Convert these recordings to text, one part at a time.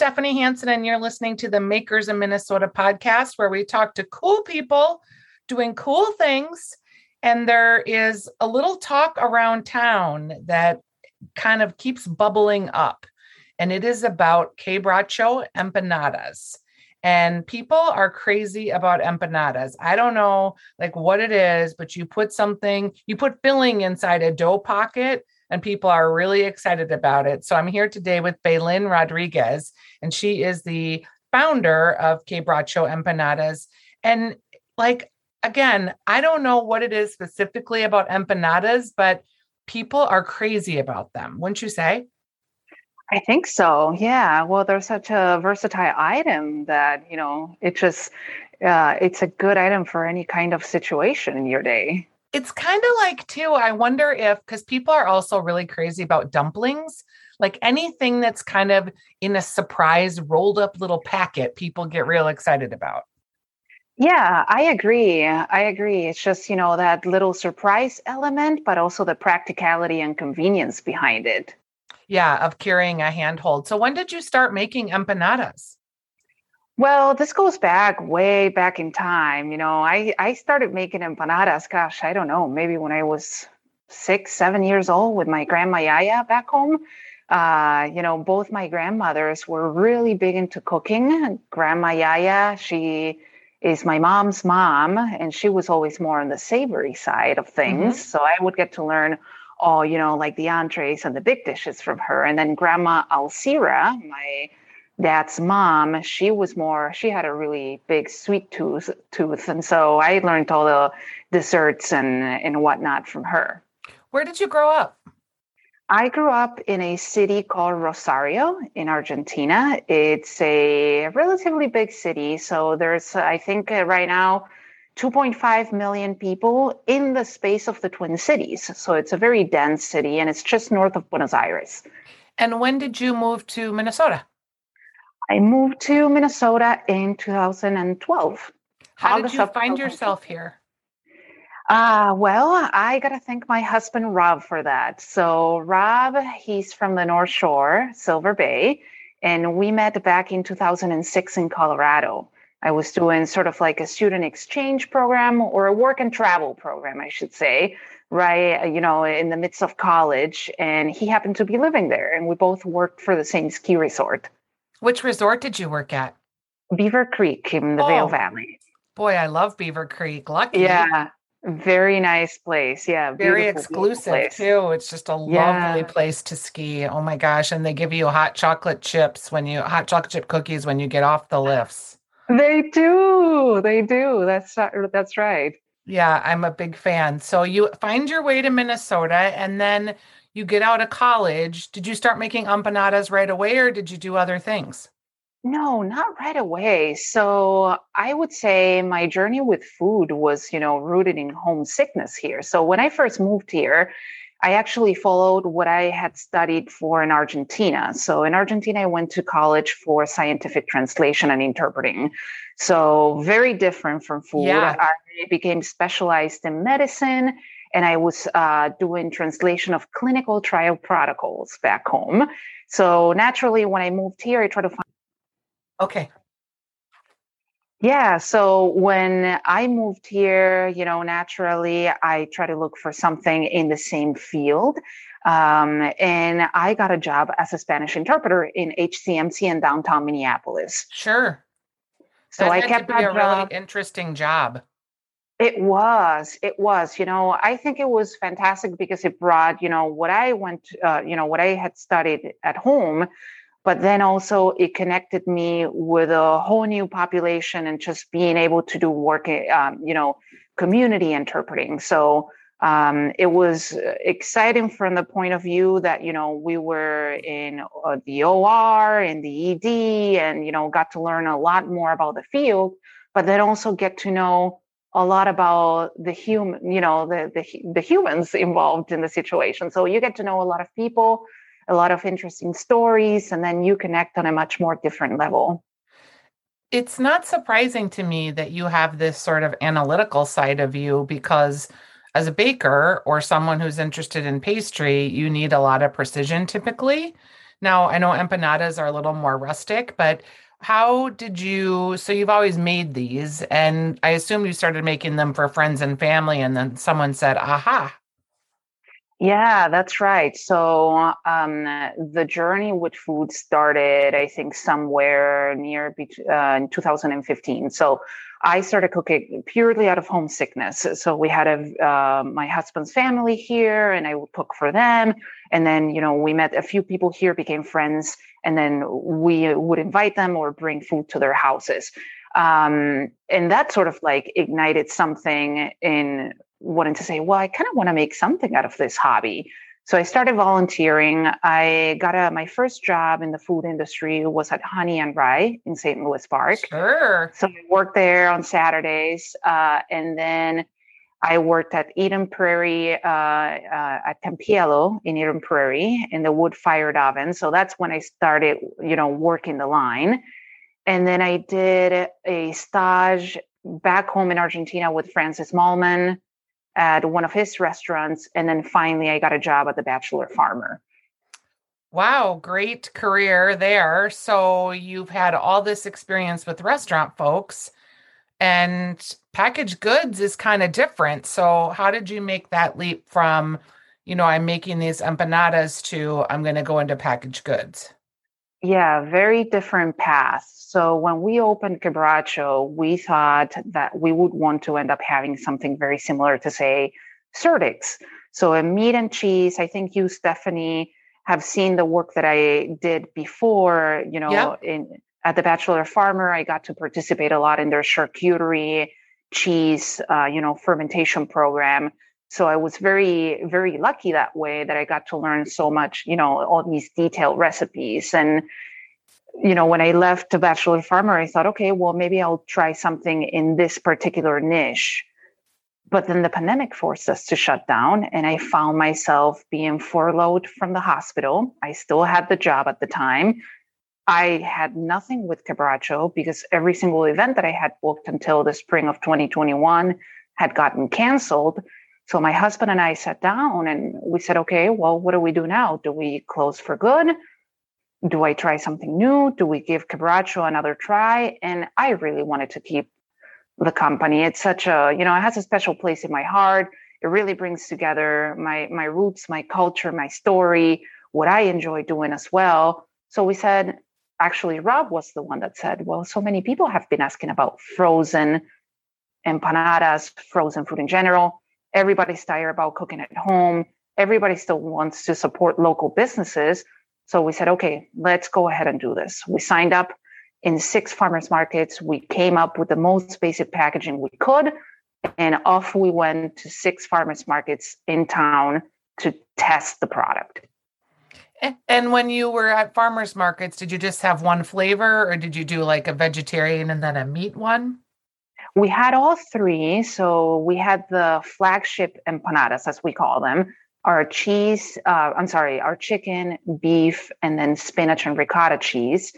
Stephanie Hansen, and you're listening to the Makers in Minnesota podcast, where we talk to cool people doing cool things. And there is a little talk around town that kind of keeps bubbling up, and it is about quebracho empanadas. And people are crazy about empanadas. I don't know like what it is, but you put something, you put filling inside a dough pocket and people are really excited about it. So I'm here today with Baylin Rodriguez, and she is the founder of Quebracho Empanadas. And like, again, I don't know what it is specifically about empanadas, but people are crazy about them, wouldn't you say? I think so. Yeah. Well, they're such a versatile item that, you know, it just, uh, it's a good item for any kind of situation in your day it's kind of like too i wonder if because people are also really crazy about dumplings like anything that's kind of in a surprise rolled up little packet people get real excited about. Yeah i agree i agree. It's just you know that little surprise element but also the practicality and convenience behind it. Yeah of carrying a handhold. So when did you start making empanadas well, this goes back way back in time. You know, I, I started making empanadas, gosh, I don't know, maybe when I was six, seven years old with my grandma Yaya back home. Uh, you know, both my grandmothers were really big into cooking. Grandma Yaya, she is my mom's mom, and she was always more on the savory side of things. Mm-hmm. So I would get to learn all, you know, like the entrees and the big dishes from her. And then Grandma Alcira, my dad's mom, she was more, she had a really big sweet tooth, tooth. And so I learned all the desserts and, and whatnot from her. Where did you grow up? I grew up in a city called Rosario in Argentina. It's a relatively big city. So there's, I think, uh, right now, 2.5 million people in the space of the Twin Cities. So it's a very dense city and it's just north of Buenos Aires. And when did you move to Minnesota? I moved to Minnesota in 2012. How August did you find yourself here? Uh, well, I got to thank my husband, Rob, for that. So, Rob, he's from the North Shore, Silver Bay, and we met back in 2006 in Colorado. I was doing sort of like a student exchange program or a work and travel program, I should say, right? You know, in the midst of college. And he happened to be living there, and we both worked for the same ski resort. Which resort did you work at? Beaver Creek in the oh, Vail Valley. Boy, I love Beaver Creek. Lucky. Yeah. Very nice place. Yeah. Very exclusive too. It's just a yeah. lovely place to ski. Oh my gosh. And they give you hot chocolate chips when you hot chocolate chip cookies when you get off the lifts. They do. They do. That's that's right. Yeah, I'm a big fan. So you find your way to Minnesota and then you get out of college, did you start making empanadas right away or did you do other things? No, not right away. So I would say my journey with food was, you know, rooted in homesickness here. So when I first moved here, I actually followed what I had studied for in Argentina. So in Argentina, I went to college for scientific translation and interpreting. So very different from food. Yeah. I became specialized in medicine and I was uh, doing translation of clinical trial protocols back home. So naturally, when I moved here, I tried to find. Okay. Yeah. So when I moved here, you know, naturally, I try to look for something in the same field. Um, and I got a job as a Spanish interpreter in HCMC in downtown Minneapolis. Sure. So that I kept that a job. really interesting job. It was, it was, you know, I think it was fantastic because it brought, you know, what I went, uh, you know, what I had studied at home, but then also it connected me with a whole new population and just being able to do work, eh, um, you know, community interpreting. So um, it was exciting from the point of view that, you know, we were in uh, the OR and the ED and, you know, got to learn a lot more about the field, but then also get to know a lot about the human, you know, the, the, the humans involved in the situation. So you get to know a lot of people, a lot of interesting stories, and then you connect on a much more different level. It's not surprising to me that you have this sort of analytical side of you because as a baker or someone who's interested in pastry, you need a lot of precision typically Now, I know empanadas are a little more rustic, but how did you? So, you've always made these, and I assume you started making them for friends and family, and then someone said, aha. Yeah, that's right. So um, the journey with food started, I think, somewhere near uh, in 2015. So I started cooking purely out of homesickness. So we had a uh, my husband's family here, and I would cook for them. And then you know we met a few people here, became friends, and then we would invite them or bring food to their houses. Um, and that sort of like ignited something in wanting to say, well, I kind of want to make something out of this hobby. So I started volunteering. I got a, my first job in the food industry was at Honey and Rye in St. Louis Park. Sure. So I worked there on Saturdays, uh, and then I worked at Eden Prairie uh, uh, at Tempiello in Eden Prairie in the wood-fired oven. So that's when I started, you know, working the line. And then I did a stage back home in Argentina with Francis Mallmann at one of his restaurants. And then finally, I got a job at The Bachelor Farmer. Wow, great career there. So you've had all this experience with restaurant folks, and packaged goods is kind of different. So, how did you make that leap from, you know, I'm making these empanadas to I'm going to go into packaged goods? Yeah, very different path. So when we opened Quebracho, we thought that we would want to end up having something very similar to say Surdyk's. So a meat and cheese. I think you, Stephanie, have seen the work that I did before. You know, in at the Bachelor Farmer, I got to participate a lot in their charcuterie cheese, uh, you know, fermentation program. So I was very, very lucky that way that I got to learn so much, you know, all these detailed recipes and you know, when I left the Bachelor Farmer, I thought, okay, well, maybe I'll try something in this particular niche. But then the pandemic forced us to shut down, and I found myself being furloughed from the hospital. I still had the job at the time. I had nothing with Quebracho because every single event that I had booked until the spring of 2021 had gotten canceled. So my husband and I sat down and we said, okay, well, what do we do now? Do we close for good? do I try something new? Do we give Quebracho another try? And I really wanted to keep the company. It's such a, you know, it has a special place in my heart. It really brings together my my roots, my culture, my story, what I enjoy doing as well. So we said, actually, Rob was the one that said, well, so many people have been asking about frozen empanadas, frozen food in general. Everybody's tired about cooking at home. Everybody still wants to support local businesses. So we said, okay, let's go ahead and do this. We signed up in six farmers markets. We came up with the most basic packaging we could, and off we went to six farmers markets in town to test the product. And when you were at farmers markets, did you just have one flavor or did you do like a vegetarian and then a meat one? We had all three. So we had the flagship empanadas, as we call them, our cheese, uh, I'm sorry, our chicken, beef, and then spinach and ricotta cheese.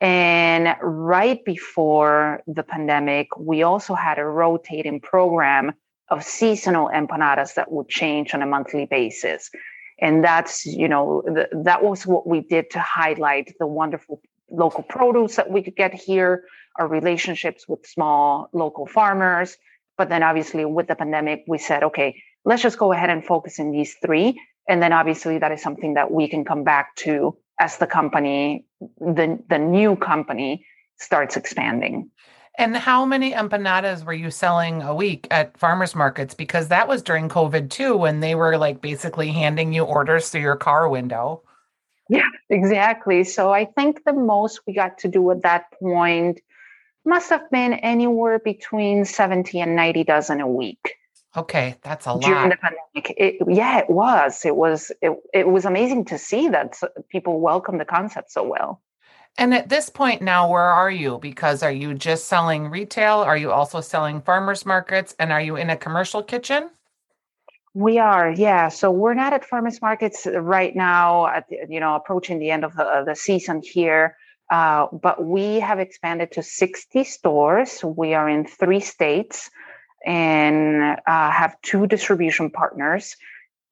And right before the pandemic, we also had a rotating program of seasonal empanadas that would change on a monthly basis. And that's, you know, the, that was what we did to highlight the wonderful local produce that we could get here, our relationships with small local farmers. But then obviously with the pandemic, we said, okay, let's just go ahead and focus in these three. And then obviously that is something that we can come back to as the company, the, the new company starts expanding. And how many empanadas were you selling a week at farmers markets? Because that was during COVID too, when they were like basically handing you orders through your car window. Yeah, exactly. So I think the most we got to do at that point must have been anywhere between 70 and 90 dozen a week. Okay, that's a lot. During the pandemic, it, yeah, it was. It was. It, it was amazing to see that people welcomed the concept so well. And at this point now, where are you? Because are you just selling retail? Are you also selling farmers markets? And are you in a commercial kitchen? We are, yeah. So we're not at farmers markets right now. At you know, approaching the end of the, the season here, uh, but we have expanded to sixty stores. We are in three states and uh, have two distribution partners.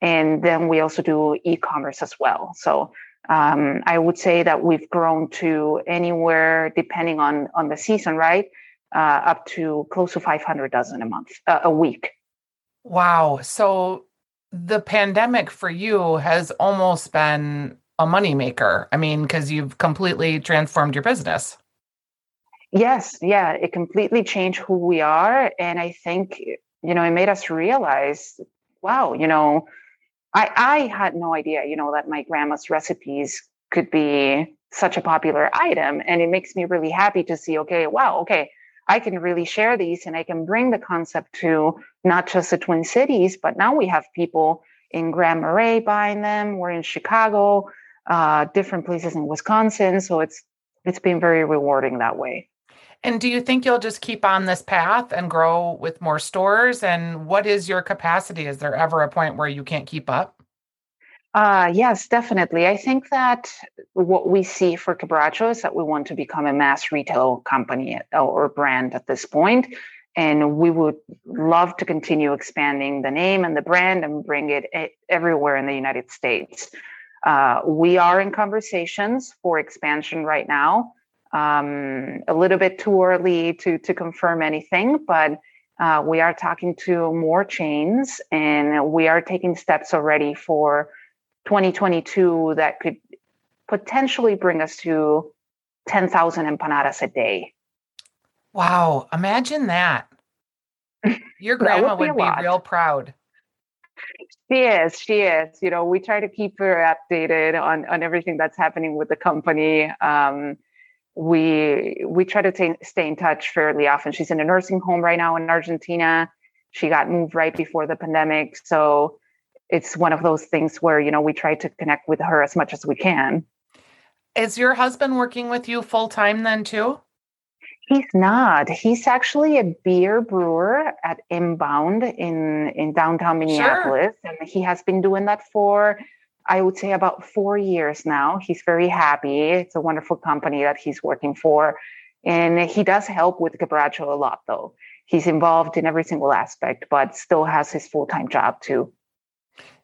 And then we also do e commerce as well. So Um, I would say that we've grown to anywhere, depending on on the season, right, uh, up to close to 500 dozen a month, uh, a week. Wow. So the pandemic for you has almost been a moneymaker. I mean, because you've completely transformed your business. Yes, yeah, it completely changed who we are. And I think, you know, it made us realize, wow, you know, I, I had no idea, you know, that my grandma's recipes could be such a popular item. And it makes me really happy to see, okay, wow, okay, I can really share these and I can bring the concept to not just the Twin Cities, but now we have people in Grand Marais buying them. We're in Chicago, uh, different places in Wisconsin. So it's it's been very rewarding that way. And do you think you'll just keep on this path and grow with more stores? And what is your capacity? Is there ever a point where you can't keep up? Uh, yes, definitely. I think that what we see for Quebracho is that we want to become a mass retail company or brand at this point, And we would love to continue expanding the name and the brand and bring it everywhere in the United States. Uh, we are in conversations for expansion right now um, a little bit too early to to confirm anything, but uh, we are talking to more chains, and we are taking steps already for 2022 that could potentially bring us to 10,000 empanadas a day. Wow! Imagine that. Your grandma would, would be, be real proud. She is. She is. You know, we try to keep her updated on on everything that's happening with the company. Um, we we try to t- stay in touch fairly often. She's in a nursing home right now in Argentina. She got moved right before the pandemic, so it's one of those things where you know we try to connect with her as much as we can. Is your husband working with you full time then too? He's not. He's actually a beer brewer at Inbound in in downtown Minneapolis, sure. and he has been doing that for I would say about four years now. He's very happy. It's a wonderful company that he's working for. And he does help with Quebracho a lot, though. He's involved in every single aspect, but still has his full time job too.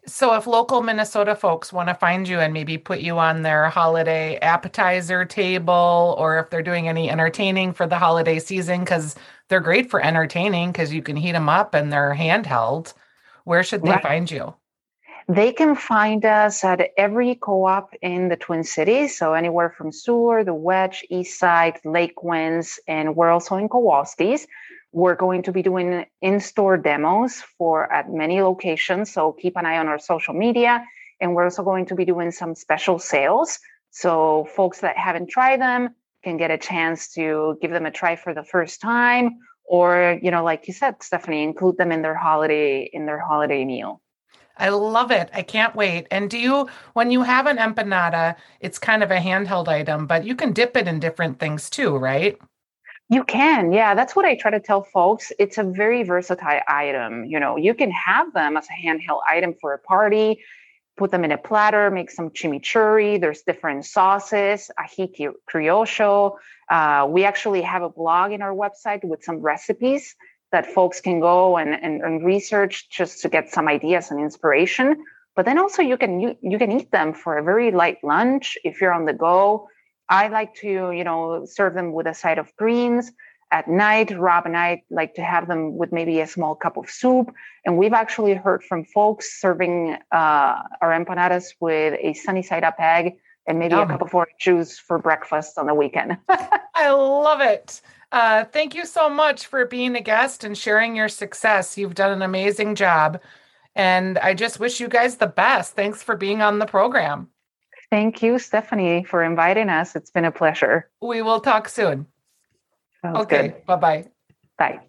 So, if local Minnesota folks want to find you and maybe put you on their holiday appetizer table, or if they're doing any entertaining for the holiday season, because they're great for entertaining because you can heat them up and they're handheld, where should they right. find you? They can find us at every co-op in the Twin Cities, so anywhere from Seward, the Wedge, East Side, Lakewinds, and we're also in Kowalski's. We're going to be doing in-store demos for at many locations, so keep an eye on our social media. And we're also going to be doing some special sales, so folks that haven't tried them can get a chance to give them a try for the first time, or you know, like you said, Stephanie, include them in their holiday in their holiday meal. I love it. I can't wait. And do you, when you have an empanada, it's kind of a handheld item, but you can dip it in different things too, right? You can. Yeah, that's what I try to tell folks. It's a very versatile item. You know, you can have them as a handheld item for a party, put them in a platter, make some chimichurri. There's different sauces, ají criollo. Uh, we actually have a blog in our website with some recipes that folks can go and, and, and research just to get some ideas and inspiration. But then also you can you, you can eat them for a very light lunch if you're on the go. I like to, you know, serve them with a side of greens. At night, Rob and I like to have them with maybe a small cup of soup. And we've actually heard from folks serving uh, our empanadas with a sunny side up egg and maybe Yum. a cup of orange juice for breakfast on the weekend. I love it. Uh, thank you so much for being a guest and sharing your success. You've done an amazing job. And I just wish you guys the best. Thanks for being on the program. Thank you, Stephanie, for inviting us. It's been a pleasure. We will talk soon. Sounds okay. Bye-bye. Bye.